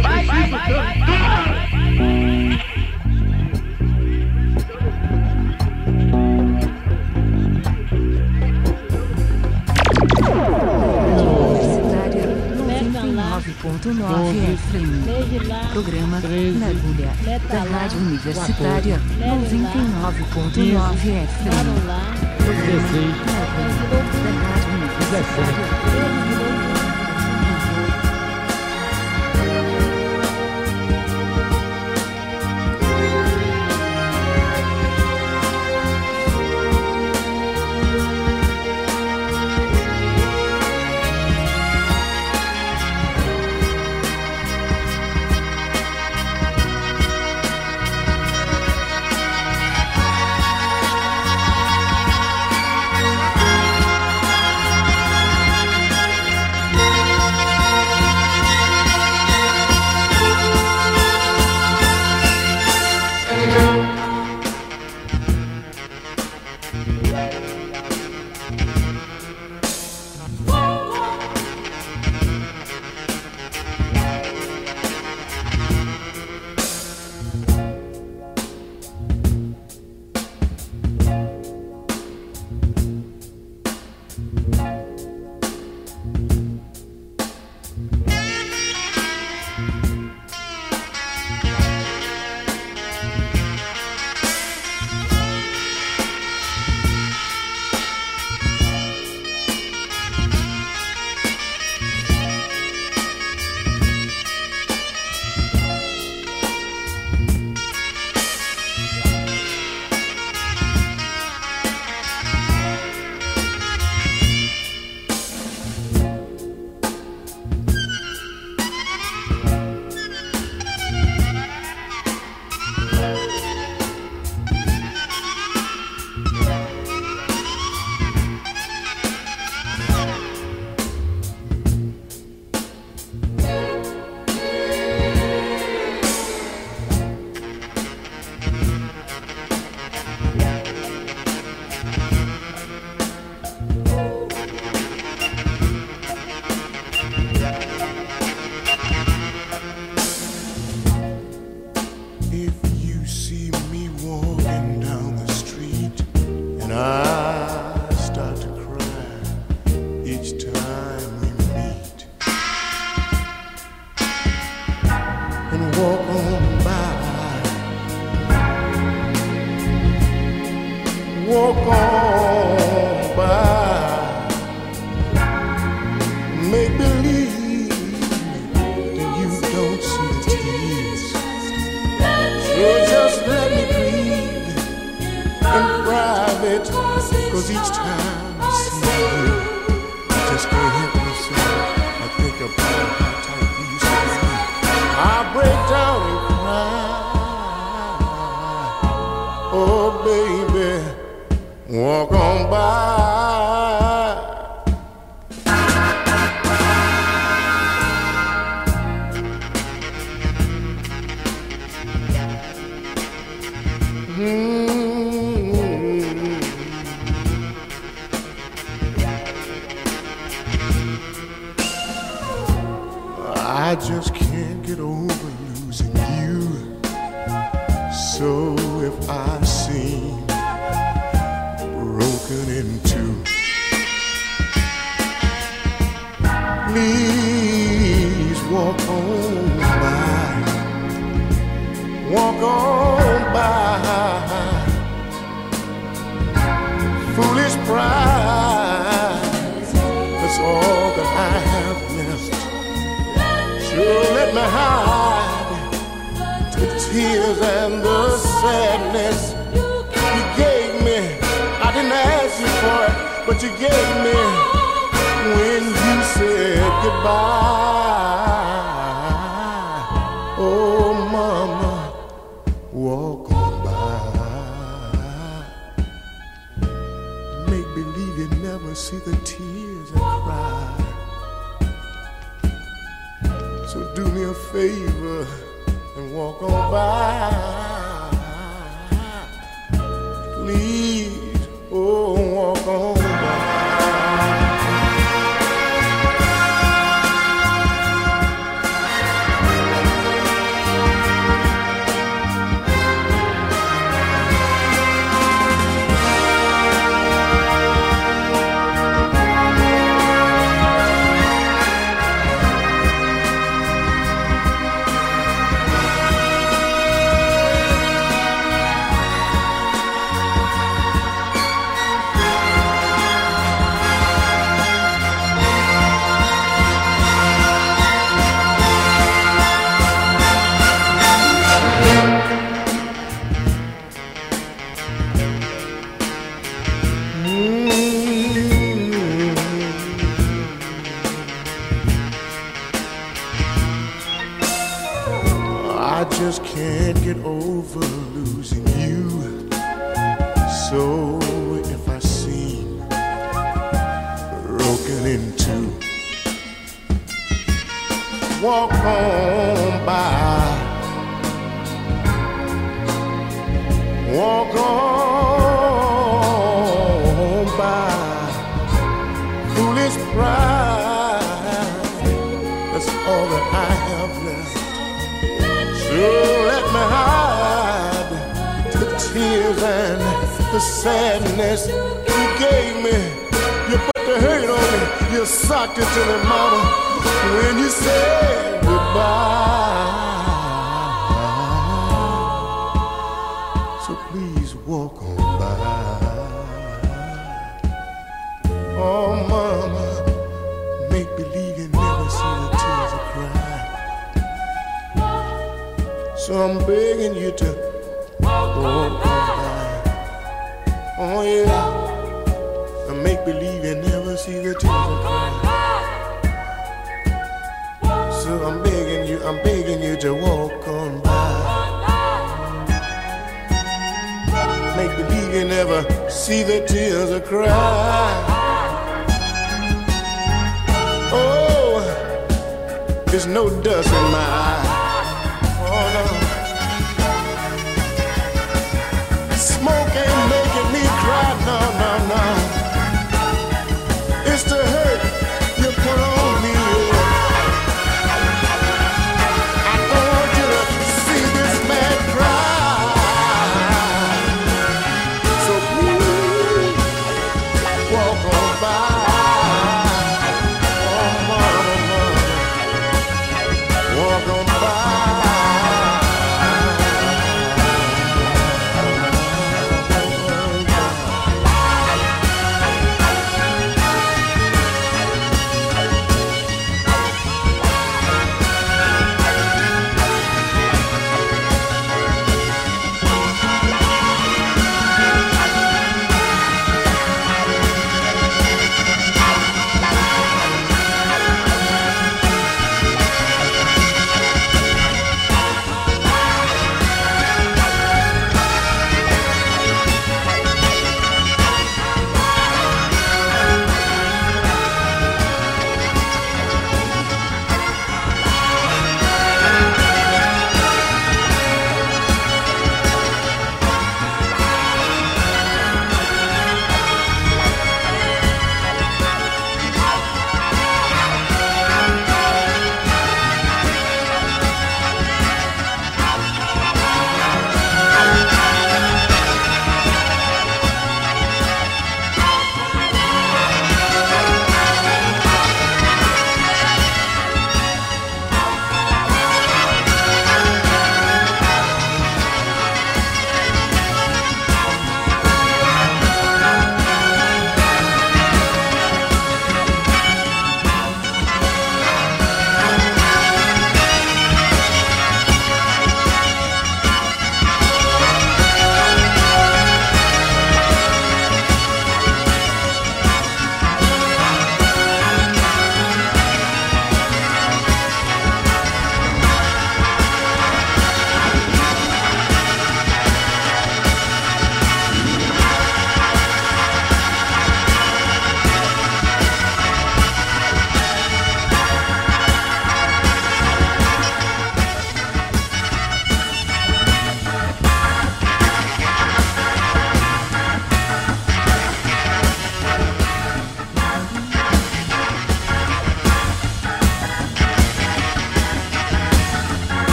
vai, vai, vai, vai, Programa Mergulha da Rádio Universitária 99.9 FM. Programa Mergulha da Rádio Universitária tears and the sadness you gave me. I didn't ask you for it, but you gave me when you said goodbye. Oh, mama, walk on by. Make believe you never see the tears and cry. So do me a favor walk on by. Walk on by. Walk on by. Foolish pride. That's all that I have left. So let me hide the tears and the sadness you gave me. You put the hurt on me. You socked it to me, mama, when you said goodbye. So please walk on by. Oh, mama, make believe you never see the tears I cry. So I'm begging you to walk on by. Oh yeah, and make believe you never see the tears see the tears I cry. Oh, there's no dust in my eye.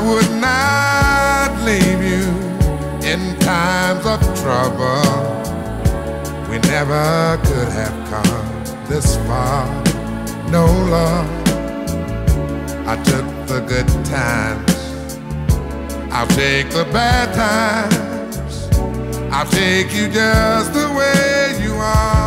I would not leave you in times of trouble. We never could have come this far. No love. I took the good times. I'll take the bad times. I'll take you just the way you are.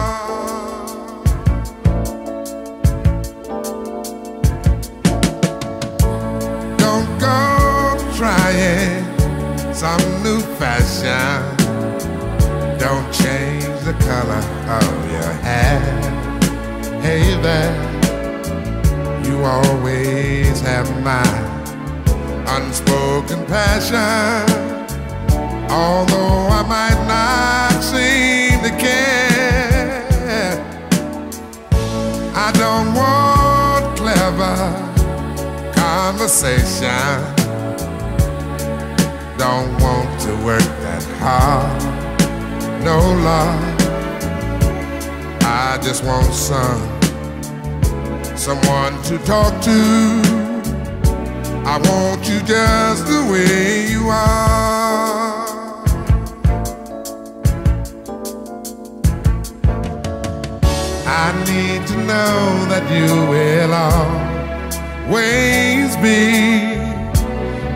Trying some new fashion. Don't change the color of your hair. Hey there, you always have my unspoken passion. Although I might not seem to care, I don't want clever conversation. Work that hard. No love. I just want some someone to talk to. I want you just the way you are. I need to know that you will always be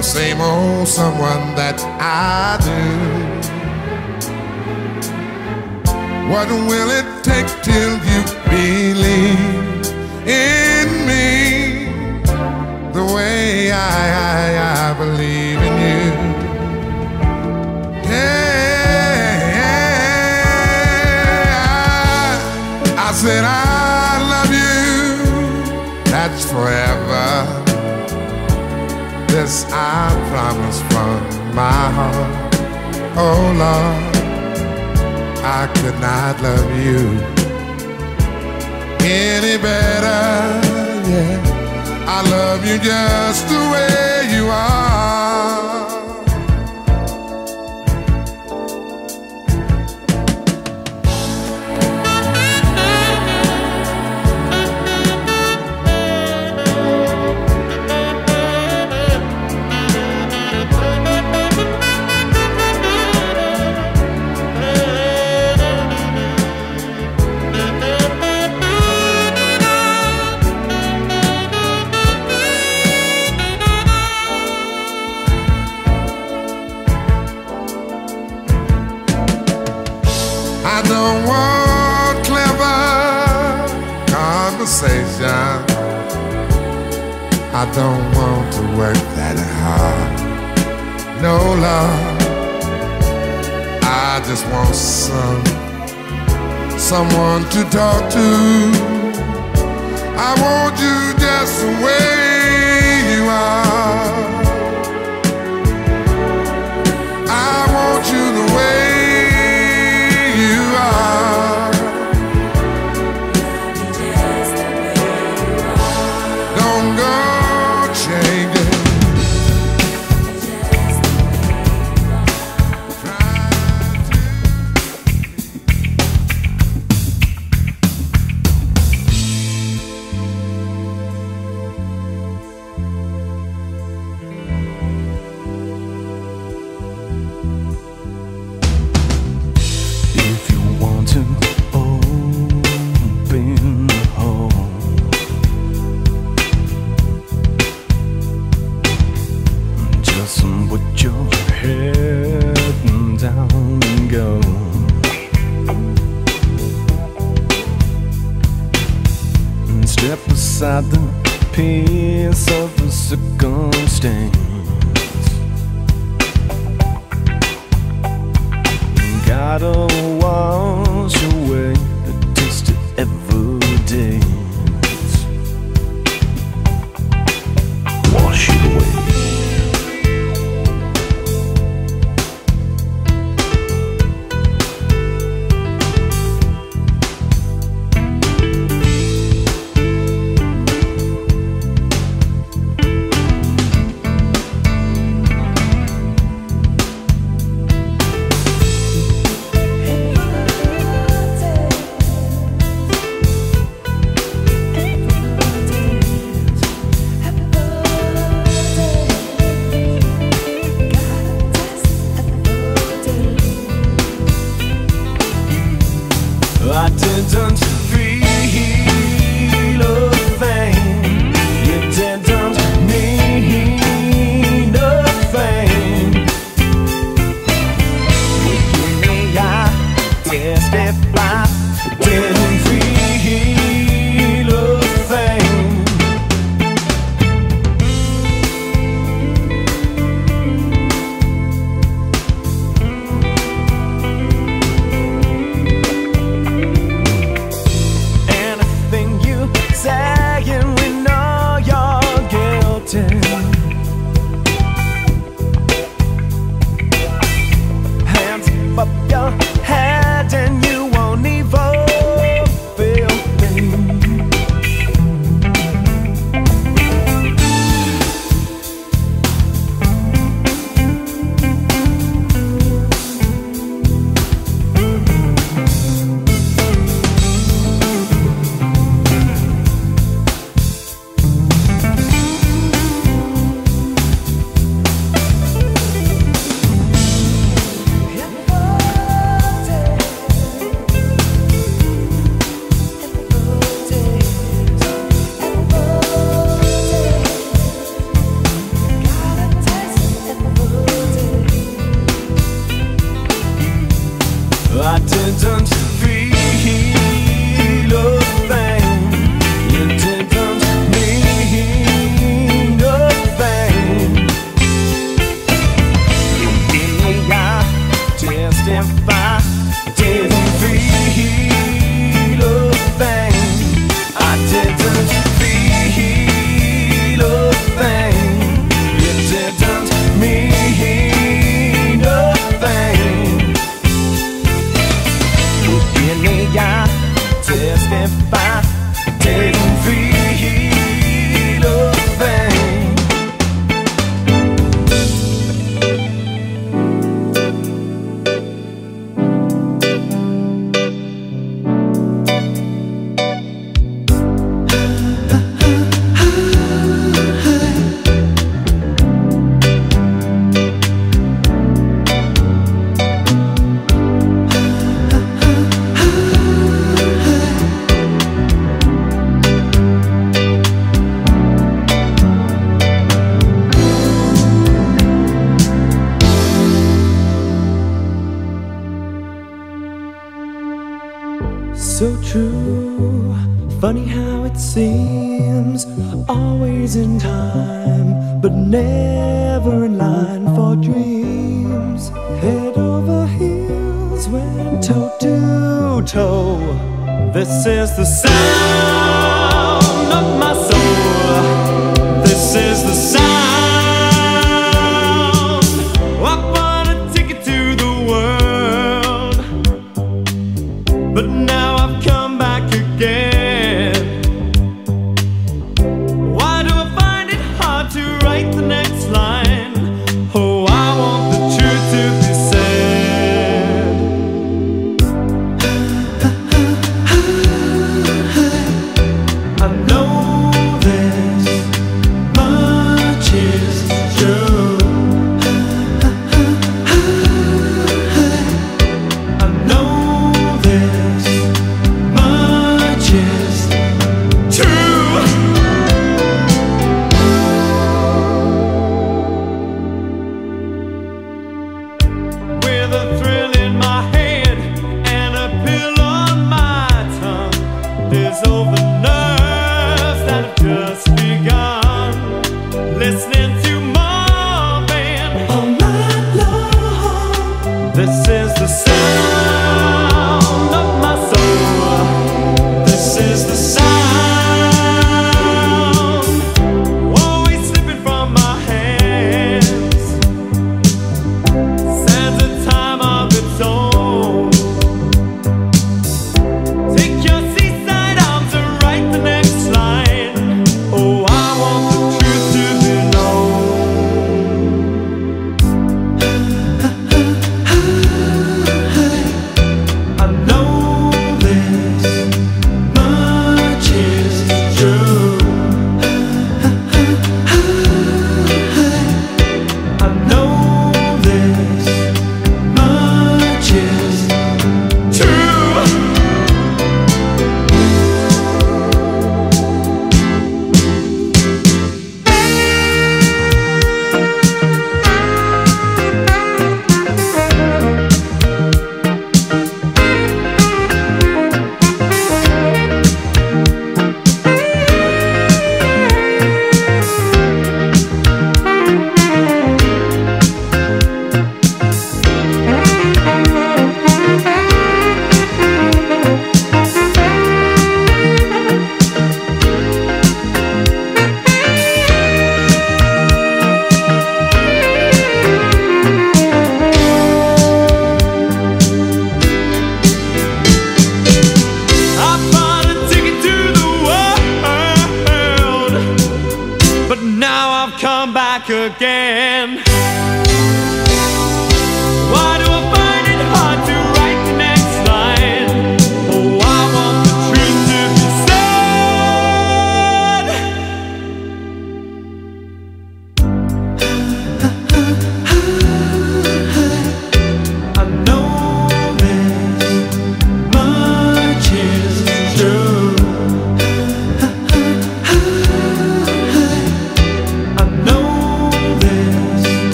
the same old someone that I do. What will it take till you believe in me the way I, I, I believe in you? Yeah, I, I said I love you. That's forever. This I promise from my heart. Oh Lord. I could not love you any better. Yeah, I love you just the way you are. No love. I just want some someone to talk to. I want you just the way you are. Gotta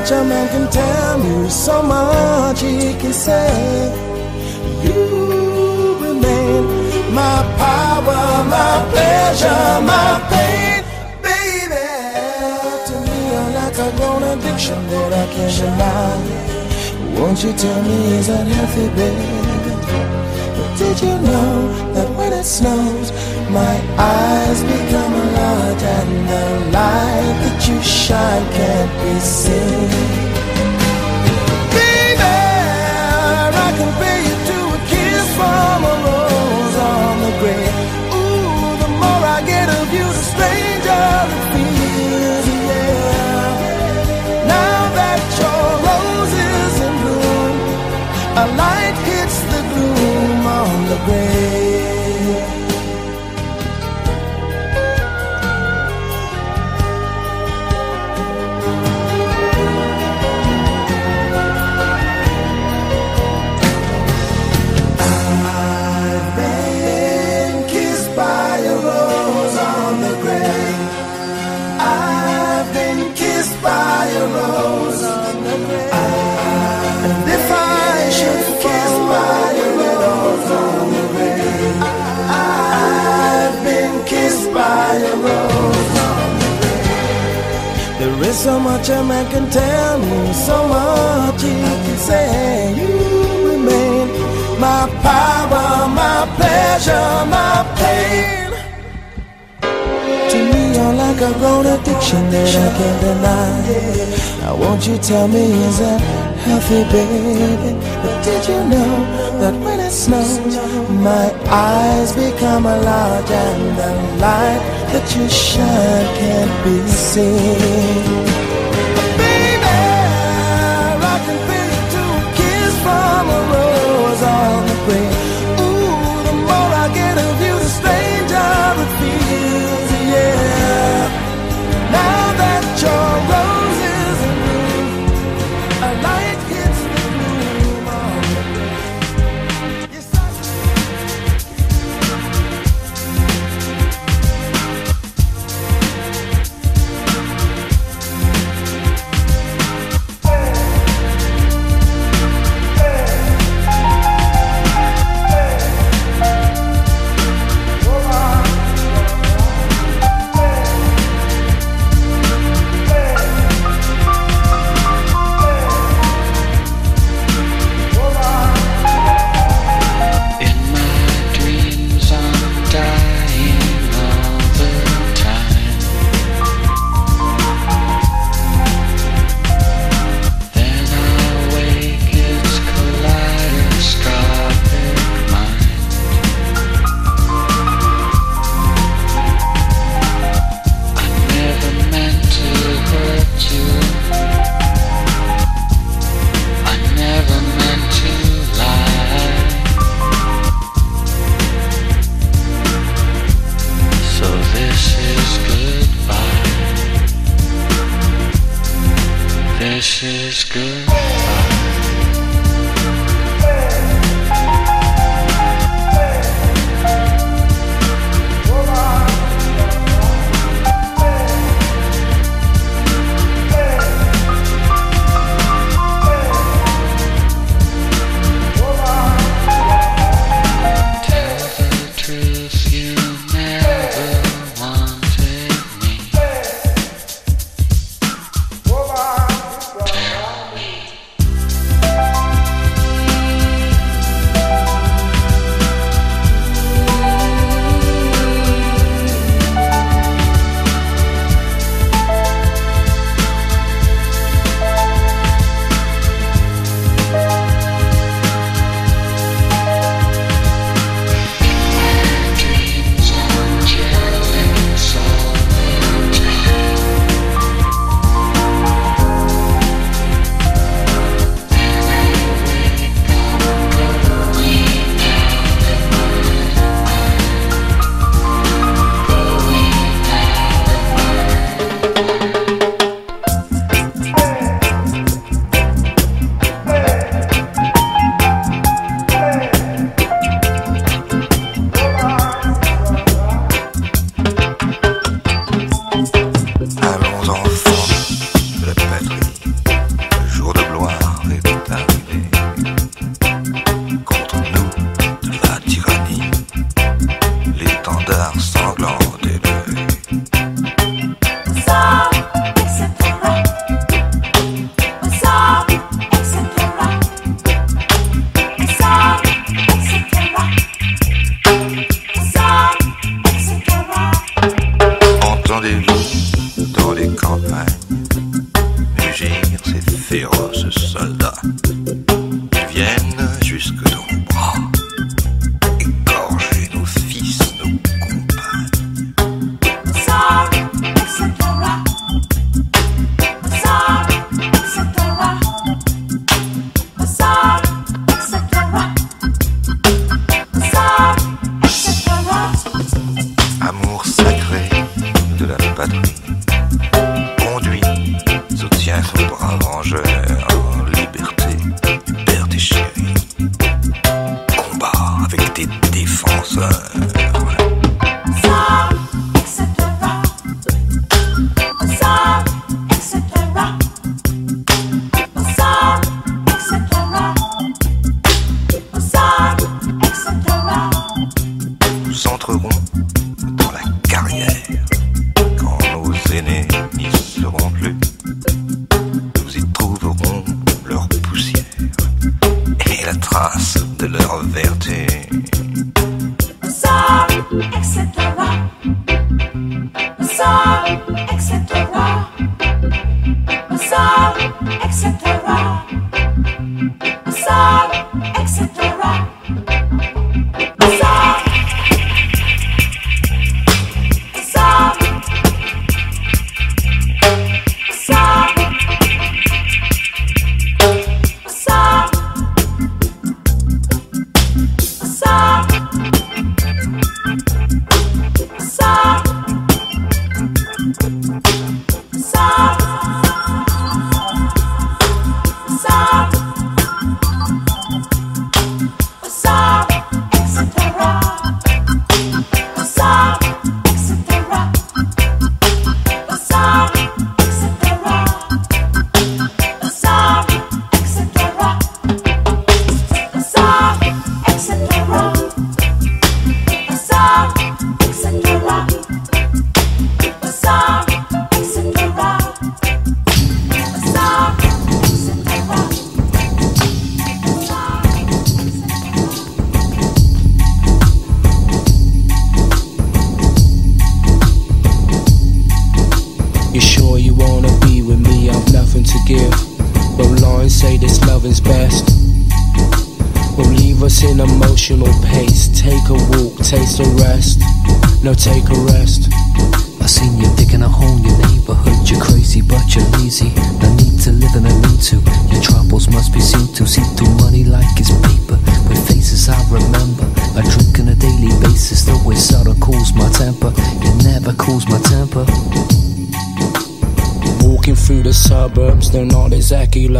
much a man can tell you, so much he can say. You remain my power, my pleasure, my pain, baby. To me, you're like a grown addiction that I can't deny. Won't you tell me is that healthy, baby? But did you know that when it snows, my eyes become large and the light that you shine can't be seen? So much a man can tell me, so much he can say. You remain my power, my pleasure, my pain. To me, you're like a grown addiction that I can't deny. Now, won't you tell me, is that healthy, baby? But did you know that when it snows, my eyes become a large and the light that you shine can't be seen? Baby, I can feel you kiss from a rose on the grave.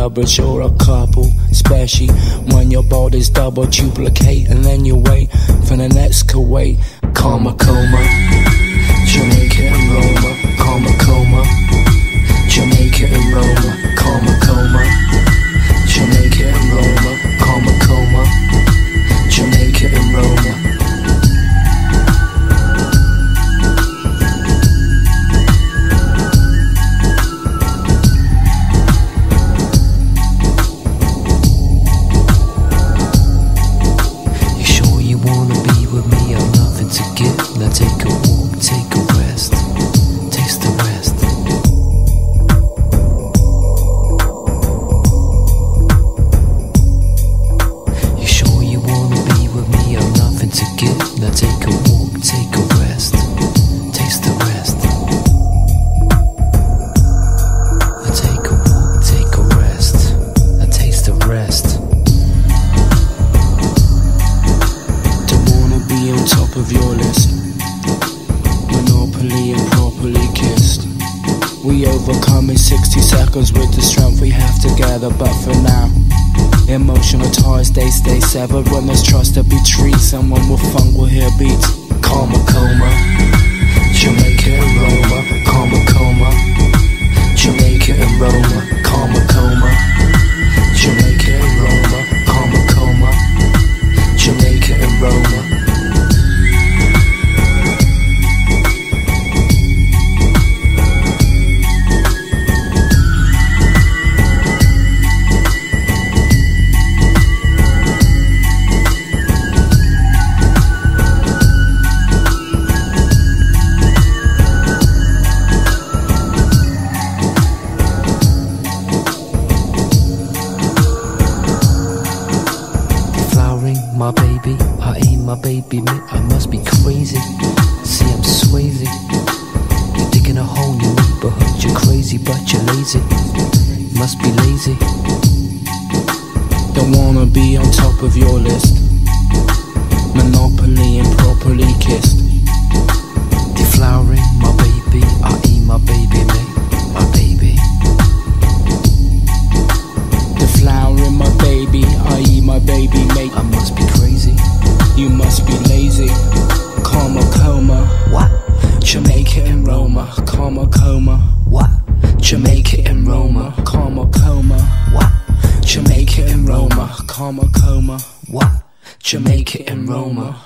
But you're a couple, especially when your body's double duplicate and then you wait for the next Kuwait. Karma coma, Jamaica and Roma, karma coma, Jamaica and Roma, karma coma, severed when there's trust to be treated. Someone with funk will hear beats. Karma coma, Jamaica and Roma. Karma coma, Jamaica and Roma. whole new neighborhood. You're crazy, but you're lazy. Must be lazy. Don't wanna be on top of your list. Monopoly improperly kissed. Deflowering my baby, I eat my baby, me, my baby. Deflowering my baby, I eat my baby, mate. I must be crazy. You must be lazy. Karma, coma. coma. Jamaica and Roma, coma coma. What? Jamaica and Roma, coma coma. What? Jamaica and Roma, coma coma. What? Jamaica and Roma.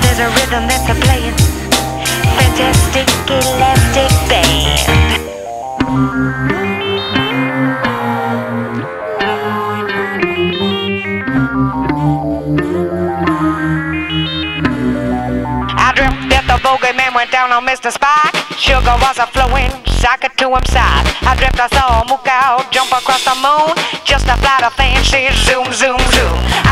There's a rhythm that's a playing. Fantastic elastic band. man went down on Mr. Spike. Sugar was a flowing, sock it to him side. I dreamt I saw a jump across the moon. Just a flight of fancy, zoom, zoom, zoom. I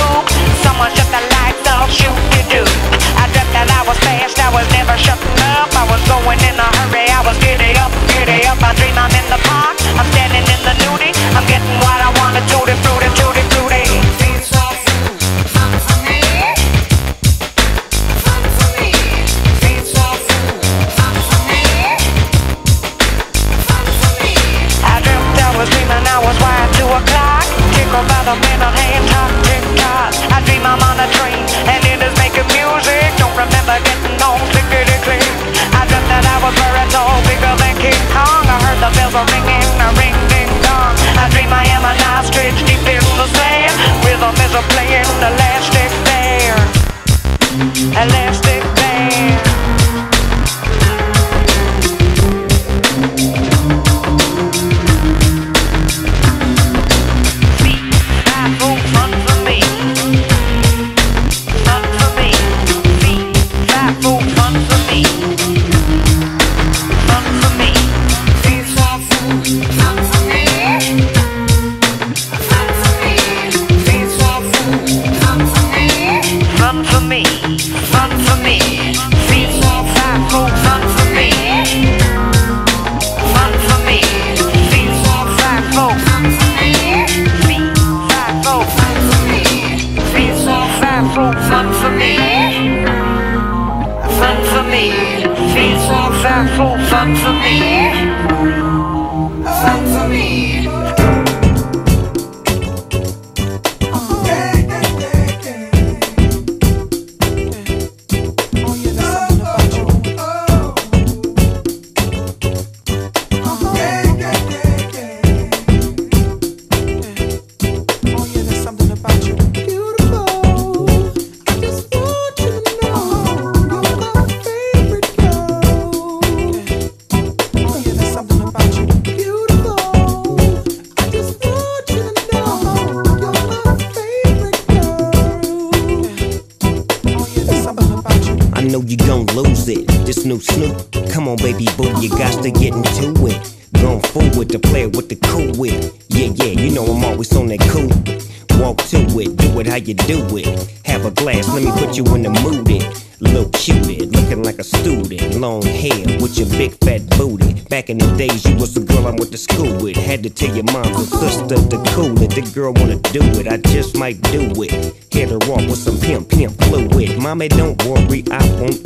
Someone shut the lights off, shoot you do. I dreamt that I was fast, I was never shutting up. I was going in a hurry, I was giddy up, giddy up. I dream I'm in the park, I'm standing in the nudie. I'm getting what bells are ringing, a ring ding I dream I am an ostrich deep in the sand Rhythm is a playing elastic band Elastic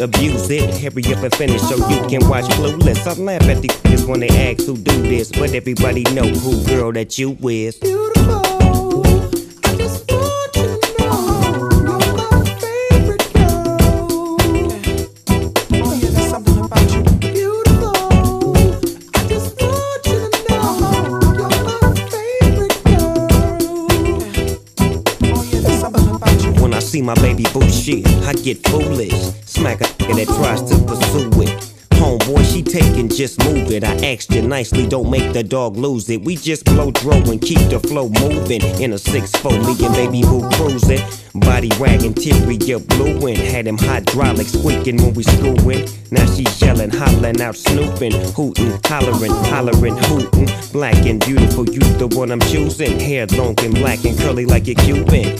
abuse it. Hurry up and finish so you can watch Clueless. I laugh at these niggas when they ask who do this, but everybody know who girl that you is. When I see my baby boo shit, I get foolish. Smack a that tries to pursue it. Homeboy, she taking, just move it. I asked you nicely, don't make the dog lose it. We just blow dro and keep the flow moving. In a 6-4, me and baby boo cruising. Body wagging, teary, up blue and had him hydraulic squeaking when we screwing. Now she yelling, hollering out, snooping, hooting, hollering, hollering, hooting. Black and beautiful, you the one I'm choosing. Hair long and black and curly like a Cuban.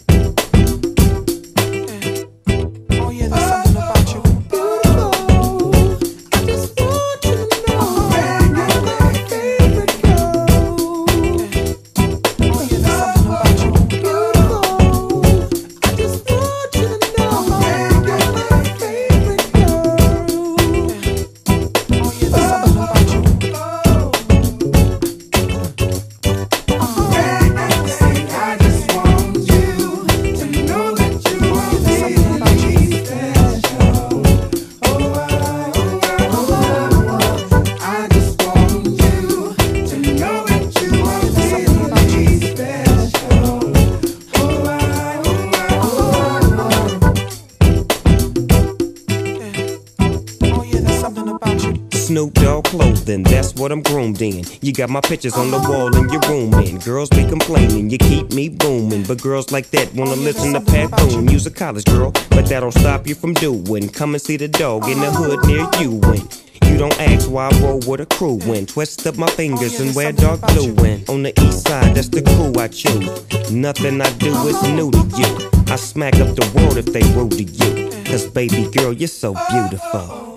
What I'm groomed in. You got my pictures on the wall in your room, and girls be complaining, you keep me booming. But girls like that wanna listen to Pat Boone. Use a college girl, but that don't stop you from doing. Come and see the dog in the hood near you. When you don't ask why I roll with a crew when twist up my fingers and wear dark blue when on the east side that's the crew I choose. Nothing I do is new to you. I smack up the world if they rude to you. Cause baby girl, you're so beautiful.